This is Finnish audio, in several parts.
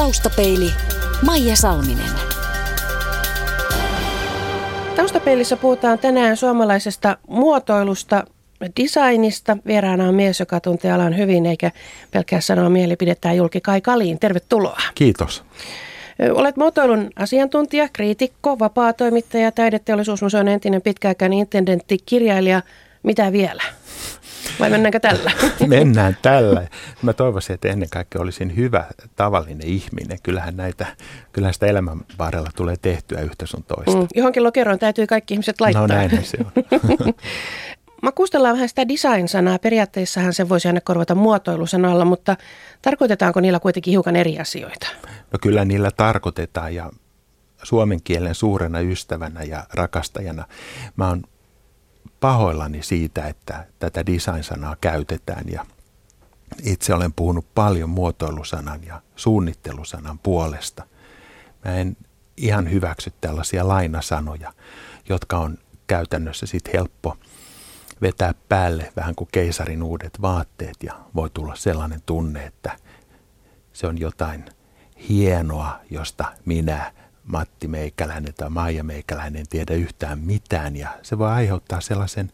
Taustapeili Maija Salminen. Taustapeilissä puhutaan tänään suomalaisesta muotoilusta, designista. Vieraana on mies, joka tuntee alan hyvin, eikä pelkää sanoa mielipidettään julki Kai Kaliin. Tervetuloa. Kiitos. Olet muotoilun asiantuntija, kriitikko, vapaa-toimittaja, taideteollisuusmuseon entinen pitkäaikainen intendentti, kirjailija. Mitä vielä? Vai mennäänkö tällä? Mennään tällä. Mä toivoisin, että ennen kaikkea olisin hyvä tavallinen ihminen. Kyllähän näitä, kyllähän sitä elämän varrella tulee tehtyä yhtä sun toista. Mm, johonkin lokeroon täytyy kaikki ihmiset laittaa. No näin se on. Makustellaan vähän sitä design-sanaa. Periaatteessahan se voisi aina korvata muotoilusanalla, mutta tarkoitetaanko niillä kuitenkin hiukan eri asioita? No kyllä niillä tarkoitetaan ja suomen kielen suurena ystävänä ja rakastajana mä oon pahoillani siitä, että tätä design-sanaa käytetään ja itse olen puhunut paljon muotoilusanan ja suunnittelusanan puolesta. Mä en ihan hyväksy tällaisia lainasanoja, jotka on käytännössä sitten helppo vetää päälle vähän kuin keisarin uudet vaatteet ja voi tulla sellainen tunne, että se on jotain hienoa, josta minä Matti Meikäläinen tai Maija Meikäläinen tiedä yhtään mitään ja se voi aiheuttaa sellaisen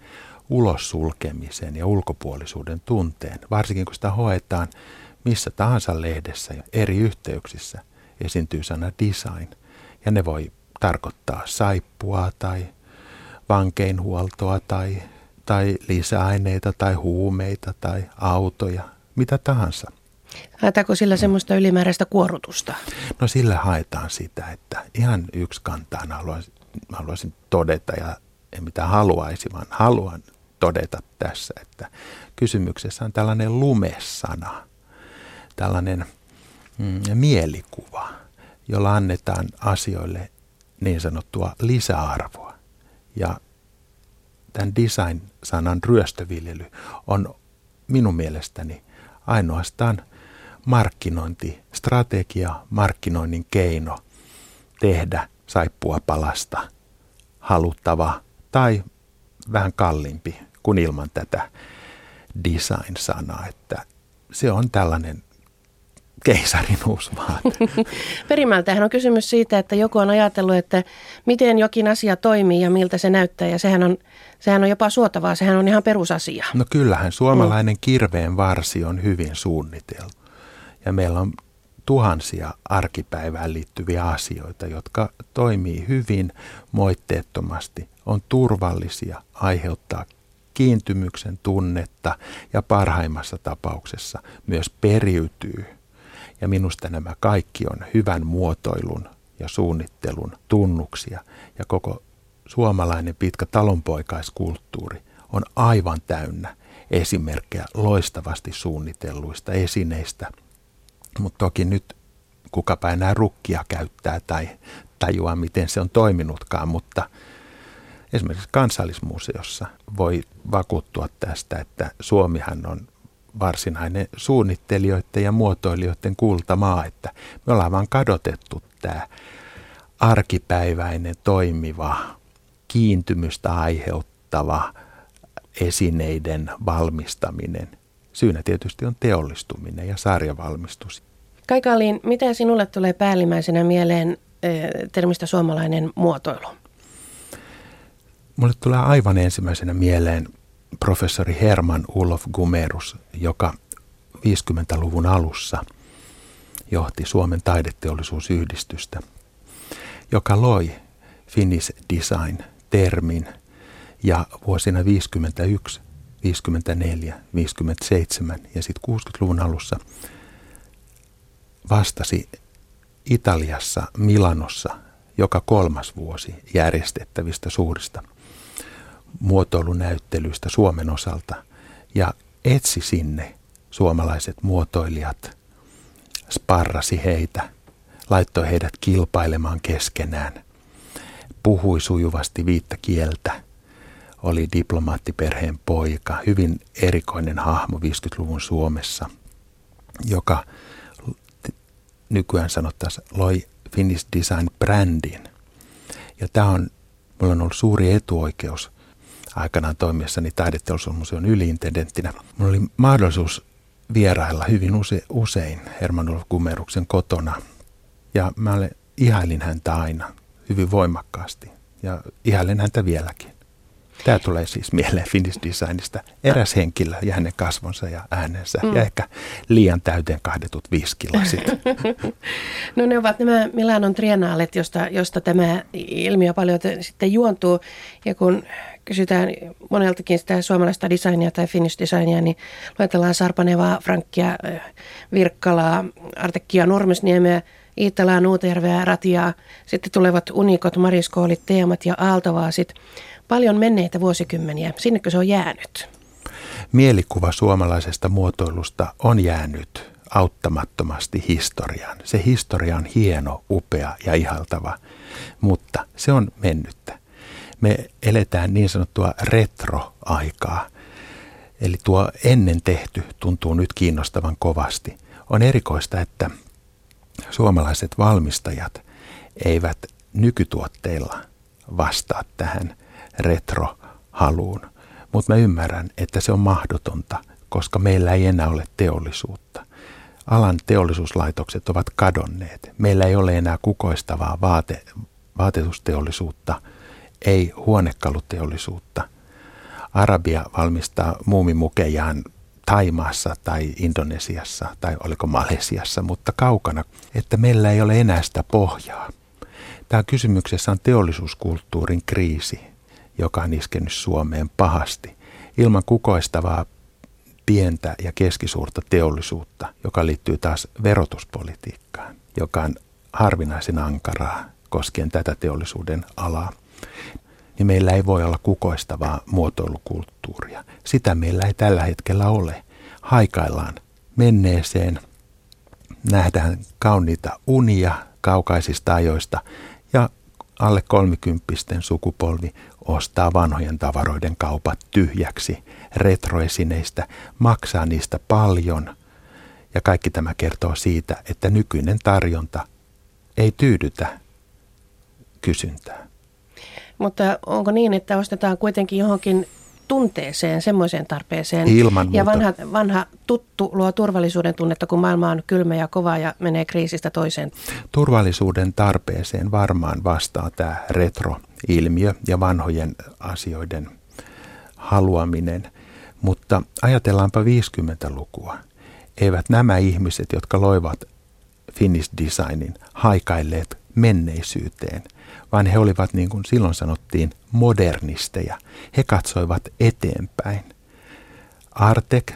ulossulkemisen ja ulkopuolisuuden tunteen, varsinkin kun sitä hoetaan missä tahansa lehdessä ja eri yhteyksissä esiintyy sana design ja ne voi tarkoittaa saippua tai vankeinhuoltoa tai, tai lisäaineita tai huumeita tai autoja, mitä tahansa. Haetaanko sillä semmoista ylimääräistä kuorutusta? No sillä haetaan sitä, että ihan yksi kantaan haluaisin, haluaisin todeta ja en mitä haluaisi, vaan haluan todeta tässä, että kysymyksessä on tällainen lumesana, tällainen mm, mielikuva, jolla annetaan asioille niin sanottua lisäarvoa. Ja tämän design-sanan ryöstöviljely on minun mielestäni ainoastaan – markkinointistrategia, markkinoinnin keino tehdä saippua palasta haluttava tai vähän kalliimpi kuin ilman tätä design-sanaa, että se on tällainen keisarin uusi vaate. Perimältähän on kysymys siitä, että joku on ajatellut, että miten jokin asia toimii ja miltä se näyttää ja sehän on, sehän on jopa suotavaa, sehän on ihan perusasia. No kyllähän suomalainen kirveen varsi on hyvin suunniteltu. Ja meillä on tuhansia arkipäivään liittyviä asioita, jotka toimii hyvin moitteettomasti, on turvallisia, aiheuttaa kiintymyksen tunnetta ja parhaimmassa tapauksessa myös periytyy. Ja minusta nämä kaikki on hyvän muotoilun ja suunnittelun tunnuksia ja koko suomalainen pitkä talonpoikaiskulttuuri on aivan täynnä esimerkkejä loistavasti suunnitelluista esineistä – mutta toki nyt kukapa enää rukkia käyttää tai tajua, miten se on toiminutkaan, mutta esimerkiksi kansallismuseossa voi vakuuttua tästä, että Suomihan on varsinainen suunnittelijoiden ja muotoilijoiden kultamaa, että me ollaan vaan kadotettu tämä arkipäiväinen, toimiva, kiintymystä aiheuttava esineiden valmistaminen – Syynä tietysti on teollistuminen ja sarjavalmistus. Kai Kalliin, mitä sinulle tulee päällimmäisenä mieleen termistä suomalainen muotoilu? Mulle tulee aivan ensimmäisenä mieleen professori Herman Ulof Gumerus, joka 50-luvun alussa johti Suomen taideteollisuusyhdistystä, joka loi Finnish Design-termin ja vuosina 51 54, 57 ja sitten 60-luvun alussa vastasi Italiassa, Milanossa joka kolmas vuosi järjestettävistä suurista muotoilunäyttelyistä Suomen osalta ja etsi sinne suomalaiset muotoilijat, sparrasi heitä, laittoi heidät kilpailemaan keskenään, puhui sujuvasti viittä kieltä – oli diplomaattiperheen poika, hyvin erikoinen hahmo 50-luvun Suomessa, joka nykyään sanottaisiin loi Finnish Design-brändin. Ja tämä on, mulla on ollut suuri etuoikeus aikanaan toimiessani taideteollisuusmuseon yliintendenttinä. Mulla oli mahdollisuus vierailla hyvin use, usein Herman Ulf Gumeruksen kotona Ja mä ihailin häntä aina hyvin voimakkaasti ja ihailen häntä vieläkin. Tämä tulee siis mieleen Finnish Designista. Eräs henkilö ja hänen kasvonsa ja äänensä mm. ja ehkä liian täyteen kahdetut viskilasit. no ne ovat nämä Milanon triennaalet, josta, josta tämä ilmiö paljon sitten juontuu. Ja kun kysytään moneltakin sitä suomalaista designia tai Finnish designia, niin luetellaan Sarpanevaa, Frankkia, Virkkalaa, Artekkia, Nurmesniemeä, Iittalaa, Nuuterveä, Ratiaa. Sitten tulevat unikot, mariskoolit, teemat ja aaltovaasit paljon menneitä vuosikymmeniä. Sinnekö se on jäänyt? Mielikuva suomalaisesta muotoilusta on jäänyt auttamattomasti historiaan. Se historia on hieno, upea ja ihaltava, mutta se on mennyttä. Me eletään niin sanottua retroaikaa. Eli tuo ennen tehty tuntuu nyt kiinnostavan kovasti. On erikoista, että suomalaiset valmistajat eivät nykytuotteilla vastaa tähän retrohaluun. Mutta mä ymmärrän, että se on mahdotonta, koska meillä ei enää ole teollisuutta. Alan teollisuuslaitokset ovat kadonneet. Meillä ei ole enää kukoistavaa vaate, vaatetusteollisuutta, ei huonekaluteollisuutta. Arabia valmistaa muumimukejaan Taimaassa tai Indonesiassa tai oliko Malesiassa, mutta kaukana, että meillä ei ole enää sitä pohjaa. Tämä kysymyksessä on teollisuuskulttuurin kriisi, joka on iskenyt Suomeen pahasti. Ilman kukoistavaa pientä ja keskisuurta teollisuutta, joka liittyy taas verotuspolitiikkaan, joka on harvinaisen ankaraa koskien tätä teollisuuden alaa, niin meillä ei voi olla kukoistavaa muotoilukulttuuria. Sitä meillä ei tällä hetkellä ole. Haikaillaan menneeseen, nähdään kauniita unia kaukaisista ajoista ja alle kolmikymppisten sukupolvi ostaa vanhojen tavaroiden kaupat tyhjäksi retroesineistä, maksaa niistä paljon ja kaikki tämä kertoo siitä, että nykyinen tarjonta ei tyydytä kysyntää. Mutta onko niin, että ostetaan kuitenkin johonkin tunteeseen, semmoiseen tarpeeseen. Ilman ja vanha, vanha tuttu luo turvallisuuden tunnetta, kun maailma on kylmä ja kova ja menee kriisistä toiseen. Turvallisuuden tarpeeseen varmaan vastaa tämä retro-ilmiö ja vanhojen asioiden haluaminen. Mutta ajatellaanpa 50-lukua. Eivät nämä ihmiset, jotka loivat Finnish Designin, haikailleet menneisyyteen – vaan he olivat niin kuin silloin sanottiin modernisteja. He katsoivat eteenpäin. Artek,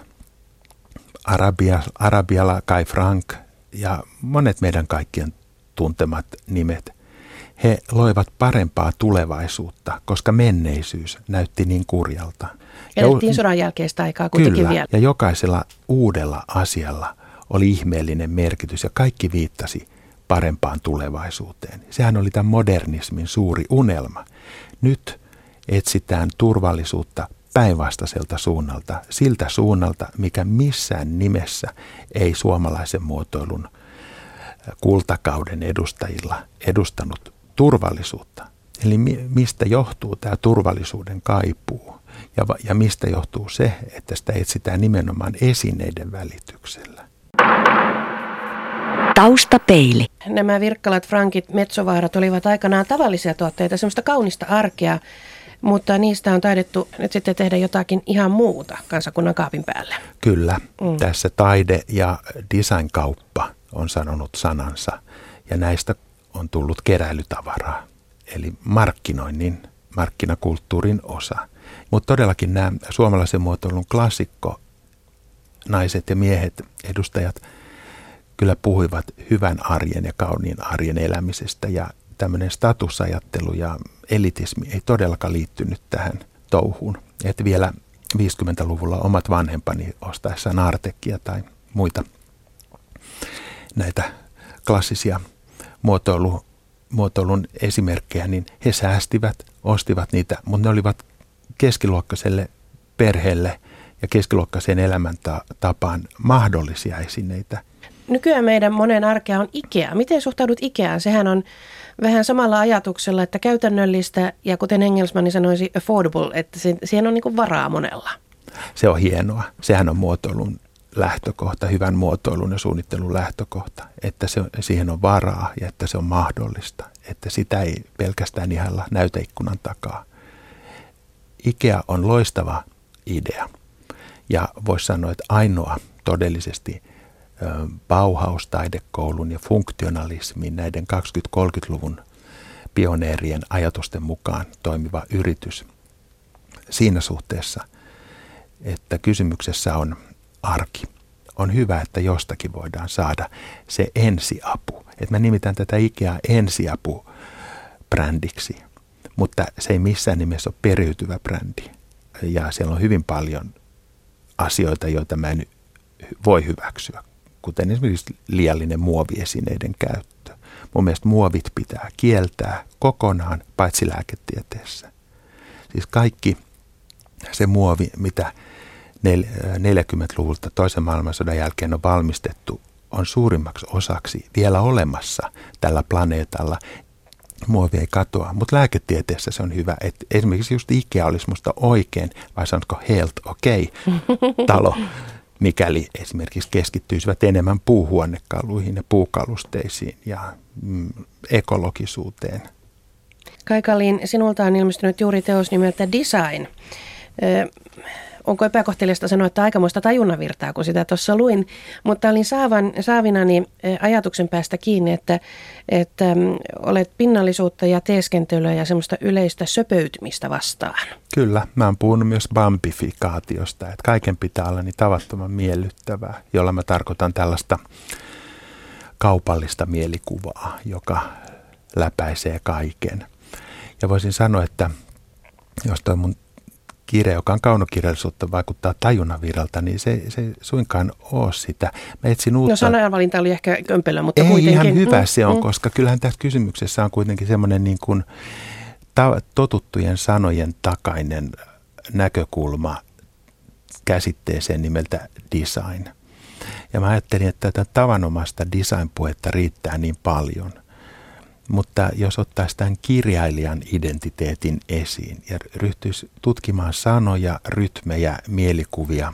Arabia, Arabiala, Kai Frank ja monet meidän kaikkien tuntemat nimet, he loivat parempaa tulevaisuutta, koska menneisyys näytti niin kurjalta. Elettiin sodan jälkeistä aikaa kuitenkin kyllä, vielä. ja jokaisella uudella asialla oli ihmeellinen merkitys ja kaikki viittasi parempaan tulevaisuuteen. Sehän oli tämän modernismin suuri unelma. Nyt etsitään turvallisuutta päinvastaiselta suunnalta, siltä suunnalta, mikä missään nimessä ei suomalaisen muotoilun kultakauden edustajilla edustanut turvallisuutta. Eli mistä johtuu tämä turvallisuuden kaipuu ja, ja mistä johtuu se, että sitä etsitään nimenomaan esineiden välityksellä. Taustapeili. Nämä virkkalat, frankit, metsovaarat olivat aikanaan tavallisia tuotteita, semmoista kaunista arkea, mutta niistä on taidettu nyt sitten tehdä jotakin ihan muuta kansakunnan kaapin päällä. Kyllä. Mm. Tässä taide- ja designkauppa on sanonut sanansa ja näistä on tullut keräilytavaraa, eli markkinoinnin, markkinakulttuurin osa. Mutta todellakin nämä suomalaisen muotoilun klassikko, naiset ja miehet, edustajat – kyllä puhuivat hyvän arjen ja kauniin arjen elämisestä ja tämmöinen statusajattelu ja elitismi ei todellakaan liittynyt tähän touhuun. Että vielä 50-luvulla omat vanhempani ostaessaan Artekkia tai muita näitä klassisia muotoilu, muotoilun esimerkkejä, niin he säästivät, ostivat niitä, mutta ne olivat keskiluokkaiselle perheelle ja keskiluokkaiseen elämäntapaan mahdollisia esineitä – nykyään meidän monen arkea on Ikea. Miten suhtaudut Ikeaan? Sehän on vähän samalla ajatuksella, että käytännöllistä ja kuten Engelsmanni sanoisi affordable, että siihen on niin varaa monella. Se on hienoa. Sehän on muotoilun lähtökohta, hyvän muotoilun ja suunnittelun lähtökohta, että se, siihen on varaa ja että se on mahdollista, että sitä ei pelkästään ihalla näyteikkunan takaa. IKEA on loistava idea ja voisi sanoa, että ainoa todellisesti Bauhaus-taidekoulun ja funktionalismin näiden 20-30-luvun pioneerien ajatusten mukaan toimiva yritys siinä suhteessa, että kysymyksessä on arki. On hyvä, että jostakin voidaan saada se ensiapu. Että mä nimitän tätä Ikea ensiapu brändiksi, mutta se ei missään nimessä ole periytyvä brändi. Ja siellä on hyvin paljon asioita, joita mä en voi hyväksyä, kuten esimerkiksi liiallinen muoviesineiden käyttö. Mun mielestä muovit pitää kieltää kokonaan, paitsi lääketieteessä. Siis kaikki se muovi, mitä 40-luvulta toisen maailmansodan jälkeen on valmistettu, on suurimmaksi osaksi vielä olemassa tällä planeetalla. Muovi ei katoa, mutta lääketieteessä se on hyvä, että esimerkiksi just Ikea olisi musta oikein, vai sanotko health okei, okay, talo, mikäli esimerkiksi keskittyisivät enemmän puuhuonekaluihin ja puukalusteisiin ja mm, ekologisuuteen. Kaikaliin, sinulta on ilmestynyt juuri teos nimeltä Design onko epäkohteliasta sanoa, että aikamoista tajunnavirtaa, kun sitä tuossa luin, mutta olin saavan, saavinani ajatuksen päästä kiinni, että, että mm, olet pinnallisuutta ja teeskentelyä ja semmoista yleistä söpöytymistä vastaan. Kyllä, mä oon puhunut myös bambifikaatiosta, että kaiken pitää olla niin tavattoman miellyttävää, jolla mä tarkoitan tällaista kaupallista mielikuvaa, joka läpäisee kaiken. Ja voisin sanoa, että jos toi mun kirja, joka on kaunokirjallisuutta, vaikuttaa tajunnaviralta, niin se, se suinkaan ole sitä. Mä etsin uutta... No sananvalinta oli ehkä kömpelö, mutta Ei, kuitenkin. ihan hyvä mm, se on, mm. koska kyllähän tässä kysymyksessä on kuitenkin semmoinen niin kuin ta- totuttujen sanojen takainen näkökulma käsitteeseen nimeltä design. Ja mä ajattelin, että tätä tavanomasta design-puhetta riittää niin paljon – mutta jos ottaisi tämän kirjailijan identiteetin esiin ja ryhtyisi tutkimaan sanoja, rytmejä, mielikuvia,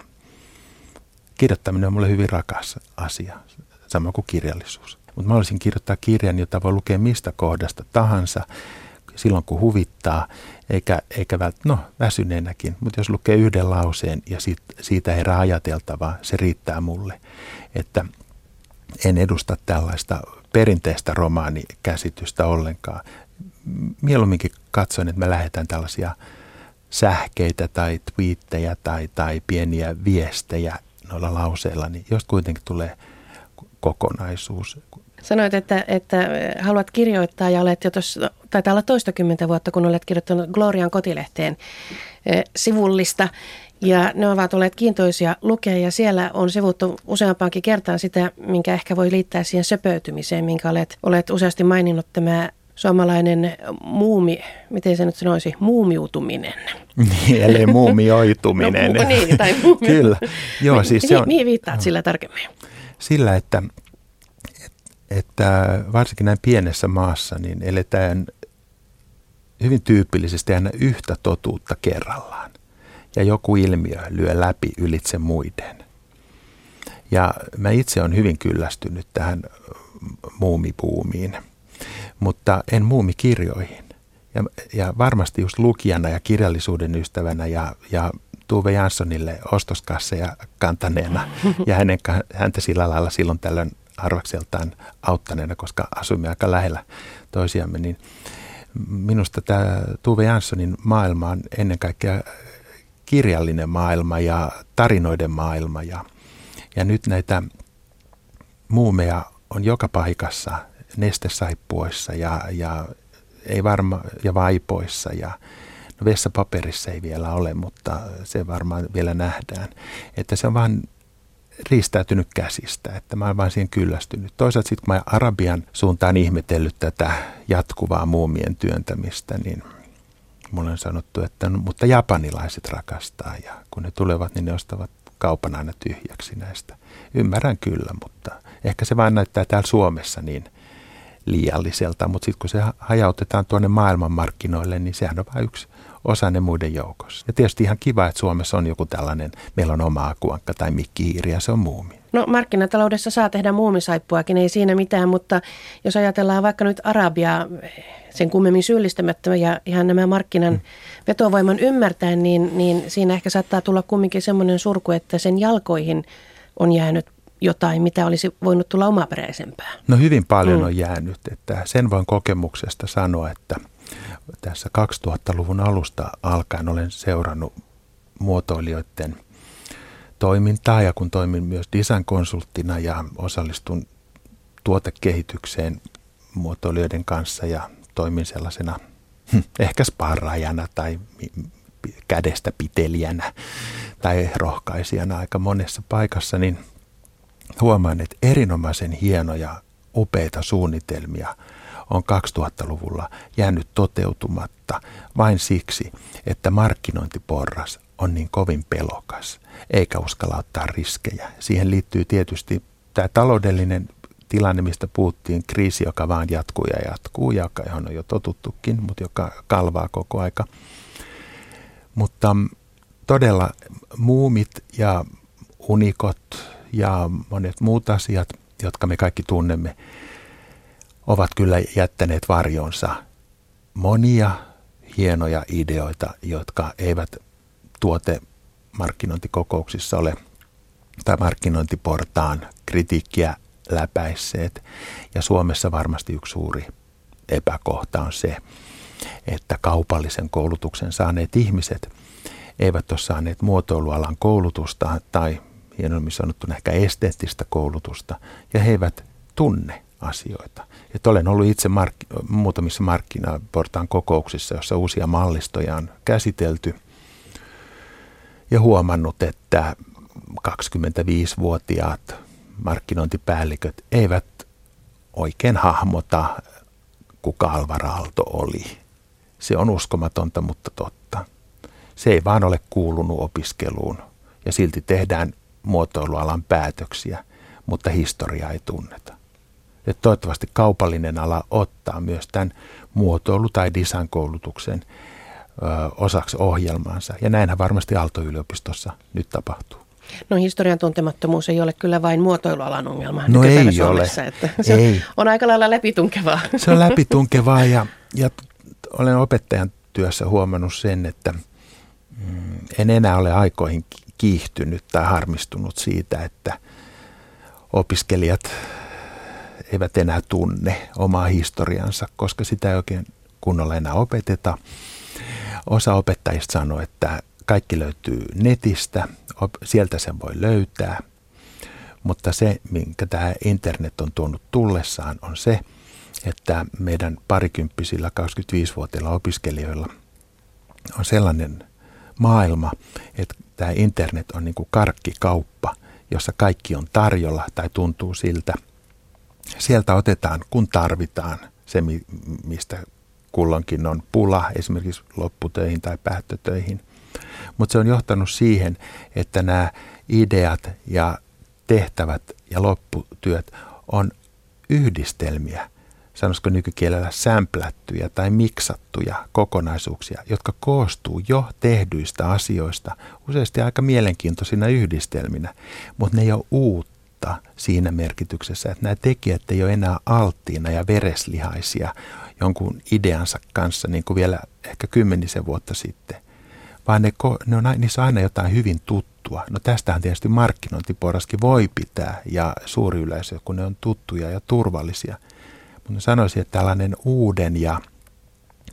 kirjoittaminen on mulle hyvin rakas asia, sama kuin kirjallisuus. Mutta mä olisin kirjoittaa kirjan, jota voi lukea mistä kohdasta tahansa, silloin kun huvittaa, eikä, eikä vält, no väsyneenäkin, mutta jos lukee yhden lauseen ja siitä, siitä herää ajateltavaa, se riittää mulle. Että en edusta tällaista perinteistä romaanikäsitystä ollenkaan. Mieluumminkin katsoin, että me lähetän tällaisia sähkeitä tai twiittejä tai, tai pieniä viestejä noilla lauseilla, niin jos kuitenkin tulee kokonaisuus. Sanoit, että, että haluat kirjoittaa ja olet jo tuossa, taitaa olla toistakymmentä vuotta, kun olet kirjoittanut Glorian kotilehteen eh, sivullista. Ja ne ovat olleet kiintoisia lukea ja siellä on sivuttu useampaankin kertaan sitä, minkä ehkä voi liittää siihen söpöytymiseen, minkä olet, olet useasti maininnut tämä suomalainen muumi, miten se nyt sanoisi, muumiutuminen. Niin, eli muumioituminen. no, niin, tai muumi. Kyllä. Joo, siis se on, mihin viittaat sillä tarkemmin? Sillä, että, että varsinkin näin pienessä maassa niin eletään hyvin tyypillisesti aina yhtä totuutta kerrallaan ja joku ilmiö lyö läpi ylitse muiden. Ja mä itse olen hyvin kyllästynyt tähän muumipuumiin, mutta en muumikirjoihin. Ja, ja varmasti just lukijana ja kirjallisuuden ystävänä ja, ja Tuve Janssonille ostoskasseja kantaneena ja hänen, häntä sillä lailla silloin tällöin arvakseltaan auttaneena, koska asuimme aika lähellä toisiamme, niin minusta tämä Tuve Janssonin maailma on ennen kaikkea kirjallinen maailma ja tarinoiden maailma. Ja, ja nyt näitä muumeja on joka paikassa, nestesaippuissa ja, ja, ei varma, ja vaipoissa ja no vessapaperissa ei vielä ole, mutta se varmaan vielä nähdään. Että se on vaan riistäytynyt käsistä, että mä olen vain siihen kyllästynyt. Toisaalta sitten kun mä Arabian suuntaan ihmetellyt tätä jatkuvaa muumien työntämistä, niin – mulle on sanottu, että no, mutta japanilaiset rakastaa ja kun ne tulevat, niin ne ostavat kaupan aina tyhjäksi näistä. Ymmärrän kyllä, mutta ehkä se vain näyttää täällä Suomessa niin, liialliselta, mutta sitten kun se hajautetaan tuonne maailmanmarkkinoille, niin sehän on vain yksi osa ne muiden joukossa. Ja tietysti ihan kiva, että Suomessa on joku tällainen, meillä on oma akuankka tai mikkihiiri ja se on muumi. No markkinataloudessa saa tehdä muumisaippuakin, ei siinä mitään, mutta jos ajatellaan vaikka nyt Arabiaa sen kummemmin syyllistämättä ja ihan nämä markkinan mm. vetovoiman ymmärtäen, niin, niin siinä ehkä saattaa tulla kumminkin semmoinen surku, että sen jalkoihin on jäänyt jotain, mitä olisi voinut tulla omaperäisempää. No hyvin paljon mm. on jäänyt, että sen voin kokemuksesta sanoa, että tässä 2000-luvun alusta alkaen olen seurannut muotoilijoiden toimintaa ja kun toimin myös design-konsulttina ja osallistun tuotekehitykseen muotoilijoiden kanssa ja toimin sellaisena hm, ehkä sparraajana tai kädestä pitelijänä tai rohkaisijana aika monessa paikassa, niin huomaan, että erinomaisen hienoja, upeita suunnitelmia on 2000-luvulla jäänyt toteutumatta vain siksi, että markkinointiporras on niin kovin pelokas, eikä uskalla ottaa riskejä. Siihen liittyy tietysti tämä taloudellinen tilanne, mistä puhuttiin, kriisi, joka vaan jatkuu ja jatkuu, ja johon on jo totuttukin, mutta joka kalvaa koko aika. Mutta todella muumit ja unikot ja monet muut asiat, jotka me kaikki tunnemme, ovat kyllä jättäneet varjonsa monia hienoja ideoita, jotka eivät tuote markkinointikokouksissa ole tai markkinointiportaan kritiikkiä läpäisseet. Ja Suomessa varmasti yksi suuri epäkohta on se, että kaupallisen koulutuksen saaneet ihmiset eivät ole saaneet muotoilualan koulutusta tai hienommin sanottuna ehkä esteettistä koulutusta, ja he eivät tunne asioita. Et olen ollut itse mark- muutamissa markkinaportaan kokouksissa, joissa uusia mallistoja on käsitelty, ja huomannut, että 25-vuotiaat markkinointipäälliköt eivät oikein hahmota, kuka Alvar Aalto oli. Se on uskomatonta, mutta totta. Se ei vaan ole kuulunut opiskeluun ja silti tehdään muotoilualan päätöksiä, mutta historiaa ei tunneta. Ja toivottavasti kaupallinen ala ottaa myös tämän muotoilu- tai design-koulutuksen osaksi ohjelmaansa. Ja näinhän varmasti Aalto-yliopistossa nyt tapahtuu. No historian tuntemattomuus ei ole kyllä vain muotoilualan ongelma no ei Suomessa, ole. Että se ei. on aika lailla läpitunkevaa. Se on läpitunkevaa ja, ja olen opettajan työssä huomannut sen, että mm, en enää ole aikoihin kiihtynyt tai harmistunut siitä, että opiskelijat eivät enää tunne omaa historiansa, koska sitä ei oikein kunnolla enää opeteta. Osa opettajista sanoo, että kaikki löytyy netistä, sieltä sen voi löytää. Mutta se, minkä tämä internet on tuonut tullessaan, on se, että meidän parikymppisillä 25-vuotiailla opiskelijoilla on sellainen maailma, että tämä internet on niin kuin karkkikauppa, jossa kaikki on tarjolla tai tuntuu siltä. Sieltä otetaan, kun tarvitaan, se mistä kulloinkin on pula, esimerkiksi lopputöihin tai päättötöihin. Mutta se on johtanut siihen, että nämä ideat ja tehtävät ja lopputyöt on yhdistelmiä – sanoisiko nykykielellä sämplättyjä tai miksattuja kokonaisuuksia, jotka koostuu jo tehdyistä asioista, useasti aika mielenkiintoisina yhdistelminä, mutta ne ei ole uutta siinä merkityksessä, että nämä tekijät ei ole enää alttiina ja vereslihaisia jonkun ideansa kanssa, niin kuin vielä ehkä kymmenisen vuotta sitten, vaan ne, ne on, niissä on aina jotain hyvin tuttua. No tästähän tietysti markkinointiporaskin voi pitää ja suuri yleisö, kun ne on tuttuja ja turvallisia – mutta sanoisin, että tällainen uuden ja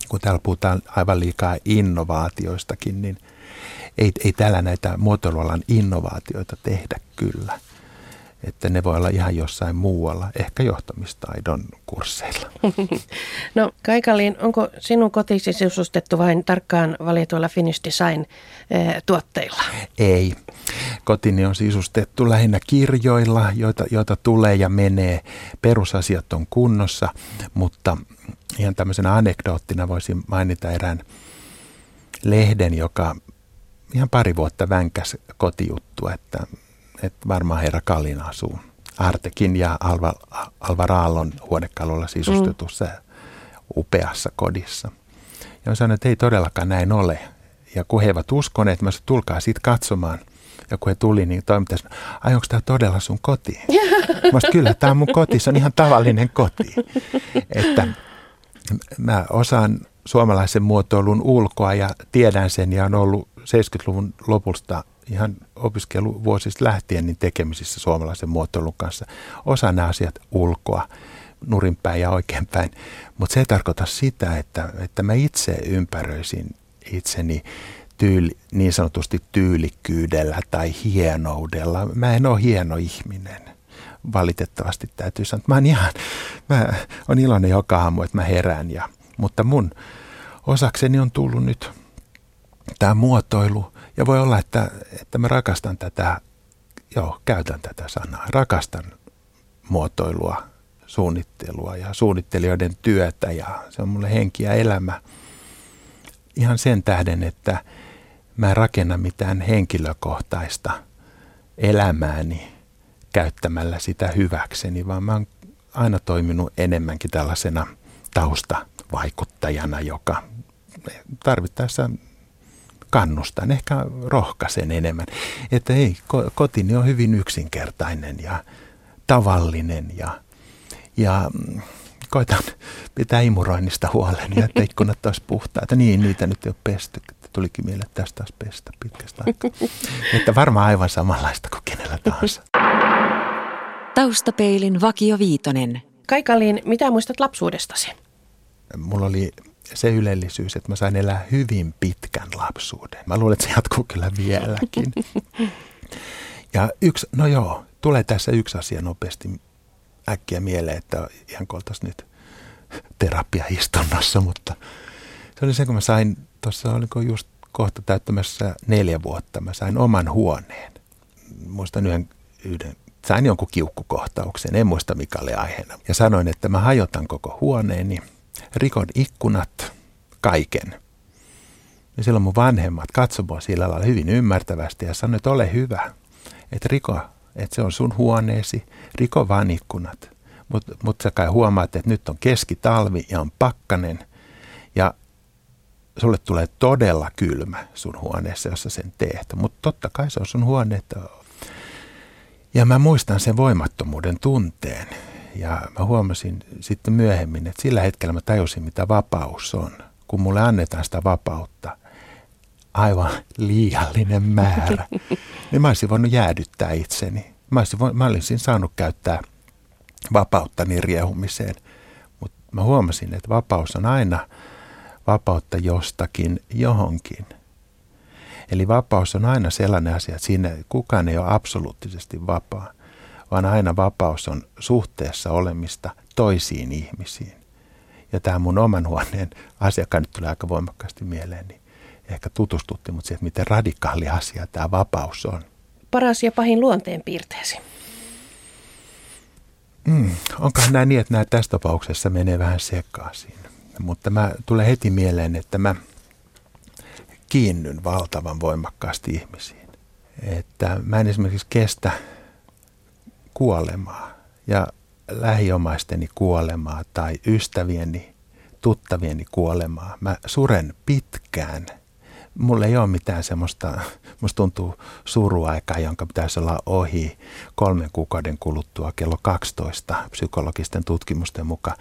kun täällä puhutaan aivan liikaa innovaatioistakin, niin ei, ei täällä näitä muotoilualan innovaatioita tehdä kyllä. Että ne voi olla ihan jossain muualla, ehkä johtamistaidon kursseilla. No Kaikaliin, onko sinun kotisi sisustettu vain tarkkaan valituilla Finnish Design eh, tuotteilla? Ei. Kotini on sisustettu lähinnä kirjoilla, joita, joita tulee ja menee. Perusasiat on kunnossa, mutta ihan tämmöisenä anekdoottina voisin mainita erään lehden, joka ihan pari vuotta vänkäs kotijuttu, että, että varmaan herra Kallin asuu Artekin ja Alva, Alva Raallon huonekalulla sisustetussa mm. upeassa kodissa. Ja mä sanoin, että ei todellakaan näin ole. Ja kun he eivät uskoneet, mä sanoin, tulkaa siitä katsomaan. Ja kun he tuli, niin toimittaja ai onko tämä todella sun koti? Mä sanoin, kyllä, tämä on mun koti, se on ihan tavallinen koti. Että mä osaan suomalaisen muotoilun ulkoa ja tiedän sen ja on ollut 70-luvun lopusta ihan opiskeluvuosista lähtien niin tekemisissä suomalaisen muotoilun kanssa. Osa nämä asiat ulkoa, nurinpäin ja oikeinpäin, mutta se ei tarkoita sitä, että, että mä itse ympäröisin itseni tyyli, niin sanotusti tyylikkyydellä tai hienoudella. Mä en ole hieno ihminen. Valitettavasti täytyy sanoa, että mä oon ihan, mä on iloinen joka aamu, että mä herään. Ja, mutta mun osakseni on tullut nyt tämä muotoilu. Ja voi olla, että, että mä rakastan tätä, joo, käytän tätä sanaa, rakastan muotoilua, suunnittelua ja suunnittelijoiden työtä ja se on mulle henki ja elämä. Ihan sen tähden, että mä en rakenna mitään henkilökohtaista elämääni käyttämällä sitä hyväkseni, vaan mä oon aina toiminut enemmänkin tällaisena taustavaikuttajana, joka tarvittaessa kannustan, ehkä rohkaisen enemmän. Että ei, kotini on hyvin yksinkertainen ja tavallinen ja, ja mm, koitan pitää imuroinnista huolen ja että ikkunat olisi puhtaita. Niin, niitä nyt ei ole pesty. Tulikin mieleen, että tästä taas pestä pitkästä aikaa. että varmaan aivan samanlaista kuin kenellä tahansa. Taustapeilin Vakio Viitonen. Kaikaliin, mitä muistat lapsuudestasi? Mulla oli se ylellisyys, että mä sain elää hyvin pitkän lapsuuden. Mä luulen, että se jatkuu kyllä vieläkin. Ja yksi, no joo, tulee tässä yksi asia nopeasti äkkiä mieleen, että ihan koltas nyt terapiaistunnossa, mutta se oli se, kun mä sain, tuossa oliko just kohta täyttämässä neljä vuotta, mä sain oman huoneen. Muistan yhden, yhden sain jonkun kiukkukohtauksen, en muista mikä oli aiheena. Ja sanoin, että mä hajotan koko huoneeni, rikon ikkunat, kaiken. Ja silloin mun vanhemmat katsoivat sillä lailla hyvin ymmärtävästi ja sanoivat, että ole hyvä, että riko että se on sun huoneesi, riko vaan ikkunat. Mutta mut sä kai huomaat, että nyt on keskitalvi ja on pakkanen ja sulle tulee todella kylmä sun huoneessa, jos sä sen teet. Mutta totta kai se on sun huone. Että... Ja mä muistan sen voimattomuuden tunteen. Ja mä huomasin sitten myöhemmin, että sillä hetkellä mä tajusin, mitä vapaus on. Kun mulle annetaan sitä vapautta, aivan liiallinen määrä, niin mä olisin voinut jäädyttää itseni. Mä olisin, voinut, mä olisin saanut käyttää vapauttani riehumiseen, mutta mä huomasin, että vapaus on aina vapautta jostakin johonkin. Eli vapaus on aina sellainen asia, että siinä kukaan ei ole absoluuttisesti vapaa, vaan aina vapaus on suhteessa olemista toisiin ihmisiin. Ja tämä mun oman huoneen asiakkaan nyt tulee aika voimakkaasti mieleen, niin ehkä tutustutti, mutta se, että miten radikaali asia tämä vapaus on. Paras ja pahin luonteenpiirteesi? Mm, onkohan nämä niin, että nämä tässä tapauksessa menee vähän sekaisin. Mutta mä tulee heti mieleen, että mä kiinnyn valtavan voimakkaasti ihmisiin. Että mä en esimerkiksi kestä kuolemaa ja lähiomaisteni kuolemaa tai ystävieni, tuttavieni kuolemaa. Mä suren pitkään – mulla ei ole mitään semmoista, musta tuntuu suruaikaa, jonka pitäisi olla ohi kolmen kuukauden kuluttua kello 12 psykologisten tutkimusten mukaan,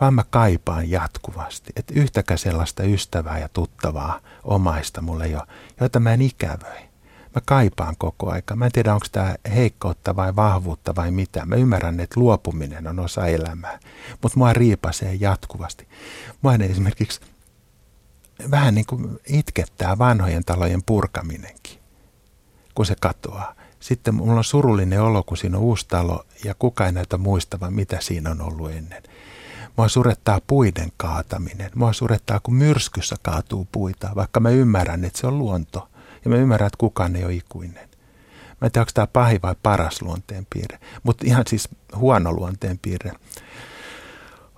vaan mä kaipaan jatkuvasti. Että yhtäkään sellaista ystävää ja tuttavaa omaista mulla ei ole, joita mä en ikävöi. Mä kaipaan koko aika. Mä en tiedä, onko tämä heikkoutta vai vahvuutta vai mitä. Mä ymmärrän, että luopuminen on osa elämää, mutta mua riipasee jatkuvasti. Mua esimerkiksi vähän niin kuin itkettää vanhojen talojen purkaminenkin, kun se katoaa. Sitten mulla on surullinen olo, kun siinä on uusi talo ja kukaan ei näytä muistavan, mitä siinä on ollut ennen. Mua surettaa puiden kaataminen. Mua surettaa, kun myrskyssä kaatuu puita, vaikka mä ymmärrän, että se on luonto. Ja mä ymmärrän, että kukaan ei ole ikuinen. Mä en tiedä, onko tämä pahi vai paras luonteenpiirre. Mutta ihan siis huono luonteenpiirre.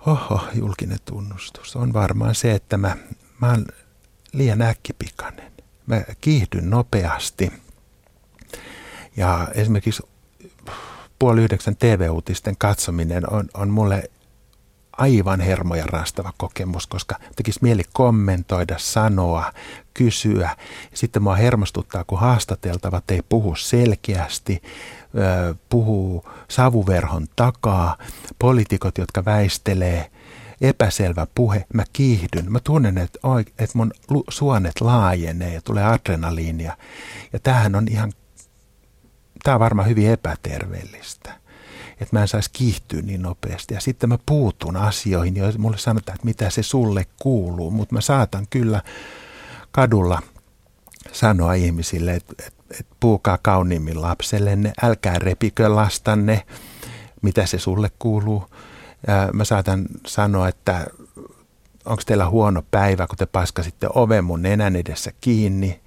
Oho, julkinen tunnustus. On varmaan se, että mä mä oon liian äkkipikainen. Mä kiihdyn nopeasti. Ja esimerkiksi puoli yhdeksän TV-uutisten katsominen on, on mulle aivan hermoja rastava kokemus, koska tekisi mieli kommentoida, sanoa, kysyä. Sitten mua hermostuttaa, kun haastateltavat ei puhu selkeästi, puhuu savuverhon takaa, poliitikot, jotka väistelee, epäselvä puhe, mä kiihdyn. Mä tunnen, että, että mun suonet laajenee ja tulee adrenaliinia. Ja tämähän on ihan, tämä on varmaan hyvin epäterveellistä että mä en saisi kiihtyä niin nopeasti. Ja sitten mä puutun asioihin, joissa mulle sanotaan, että mitä se sulle kuuluu, mutta mä saatan kyllä kadulla sanoa ihmisille, että, että, että puukaa kauniimmin lapsellenne, älkää repikö lastanne, mitä se sulle kuuluu. Ja mä saatan sanoa, että onko teillä huono päivä, kun te paskasitte oven mun nenän edessä kiinni.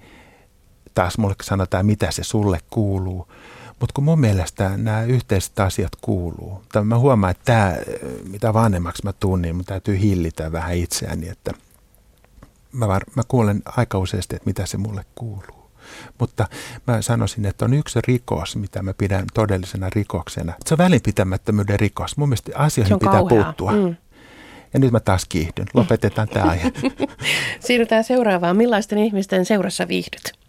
Taas mulle sanotaan, mitä se sulle kuuluu. Mutta kun mun mielestä nämä yhteiset asiat kuuluu. Tai mä huomaan, että tämä, mitä vanhemmaksi mä tuun, niin mun täytyy hillitä vähän itseäni, että mä, var, mä kuulen aika useasti, että mitä se mulle kuuluu. Mutta mä sanoisin, että on yksi rikos, mitä mä pidän todellisena rikoksena. Se on välinpitämättömyyden rikos. Mun mielestä asioihin pitää kauhea. puuttua. Mm. Ja nyt mä taas kiihdyn. Lopetetaan tämä aihe. Siirrytään seuraavaan. Millaisten ihmisten seurassa viihdyt?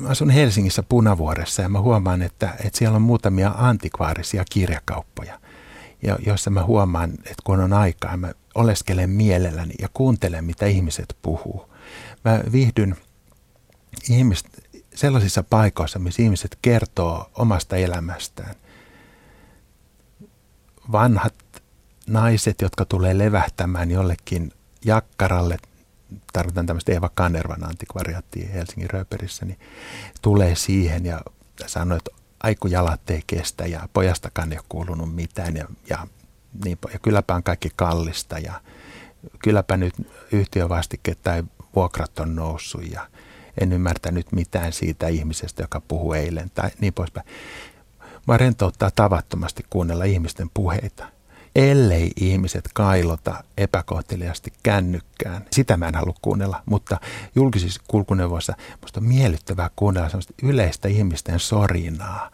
Mä asun Helsingissä Punavuoressa ja mä huomaan, että, että siellä on muutamia antikvaarisia kirjakauppoja, joissa mä huomaan, että kun on aikaa, mä oleskelen mielelläni ja kuuntelen, mitä ihmiset puhuu. Mä viihdyn ihmist, sellaisissa paikoissa, missä ihmiset kertoo omasta elämästään. Vanhat naiset, jotka tulee levähtämään jollekin jakkaralle tarkoitan tämmöistä Eva Kanervan antikvariaattia Helsingin Röperissä, niin tulee siihen ja sanoo, että aiku jalat ei kestä ja pojastakaan ei ole kuulunut mitään ja, ja, niin, ja kylläpä on kaikki kallista ja kylläpä nyt yhtiövastike tai vuokrat on noussut ja en ymmärtänyt mitään siitä ihmisestä, joka puhui eilen tai niin poispäin. Mä rentouttaa tavattomasti kuunnella ihmisten puheita ellei ihmiset kailota epäkohteliasti kännykkään. Sitä mä en halua kuunnella, mutta julkisissa kulkuneuvoissa musta on miellyttävää kuunnella sellaista yleistä ihmisten sorinaa.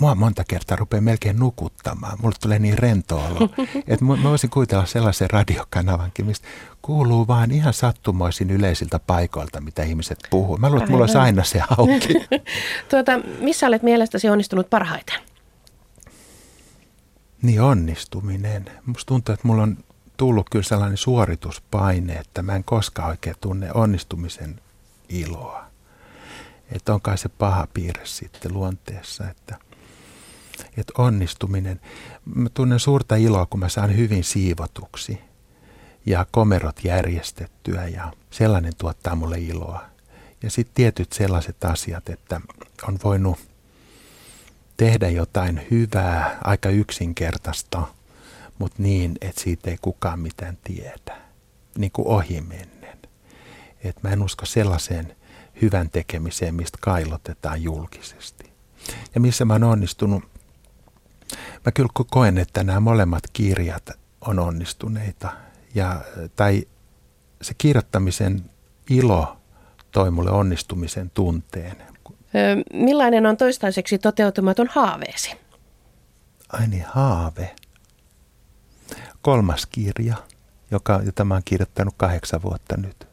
Mua monta kertaa rupeaa melkein nukuttamaan. Mulle tulee niin rento olo. Että mä voisin kuvitella sellaisen radiokanavankin, mistä kuuluu vaan ihan sattumoisin yleisiltä paikoilta, mitä ihmiset puhuu. Mä luulen, että mulla olisi aina se auki. tuota, missä olet mielestäsi onnistunut parhaiten? Niin onnistuminen. Musta tuntuu, että mulla on tullut kyllä sellainen suorituspaine, että mä en koskaan oikein tunne onnistumisen iloa. Että on kai se paha piirre sitten luonteessa, että, että onnistuminen. Mä tunnen suurta iloa, kun mä saan hyvin siivotuksi ja komerot järjestettyä ja sellainen tuottaa mulle iloa. Ja sitten tietyt sellaiset asiat, että on voinut tehdä jotain hyvää, aika yksinkertaista, mutta niin, että siitä ei kukaan mitään tiedä, niin kuin ohimennen. Et mä en usko sellaiseen hyvän tekemiseen, mistä kailotetaan julkisesti. Ja missä mä oon onnistunut, mä kyllä koen, että nämä molemmat kirjat on onnistuneita. Ja, tai se kirjoittamisen ilo toi mulle onnistumisen tunteen. Millainen on toistaiseksi toteutumaton haaveesi? Ai niin, haave. Kolmas kirja, joka, jota mä oon kirjoittanut kahdeksan vuotta nyt.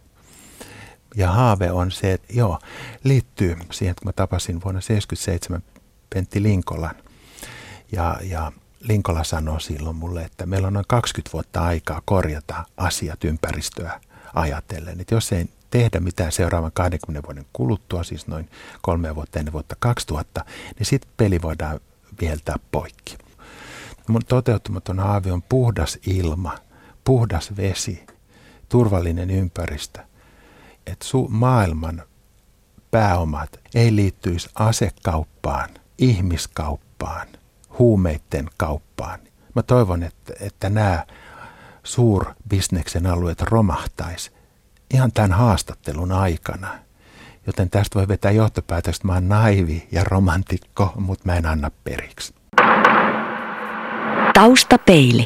Ja haave on se, että joo, liittyy siihen, että mä tapasin vuonna 1977 Pentti Linkolan. Ja, ja Linkola sanoi silloin mulle, että meillä on noin 20 vuotta aikaa korjata asiat ympäristöä ajatellen. Että jos ei tehdä mitään seuraavan 20 vuoden kuluttua, siis noin kolme vuotta ennen vuotta 2000, niin sitten peli voidaan viheltää poikki. Mun toteutumaton haave on puhdas ilma, puhdas vesi, turvallinen ympäristö. Että su- maailman pääomat ei liittyisi asekauppaan, ihmiskauppaan, huumeiden kauppaan. Mä toivon, että, että nämä suurbisneksen alueet romahtaisi ihan tämän haastattelun aikana. Joten tästä voi vetää johtopäätöstä, että mä oon naivi ja romantikko, mutta mä en anna periksi. Taustapeili.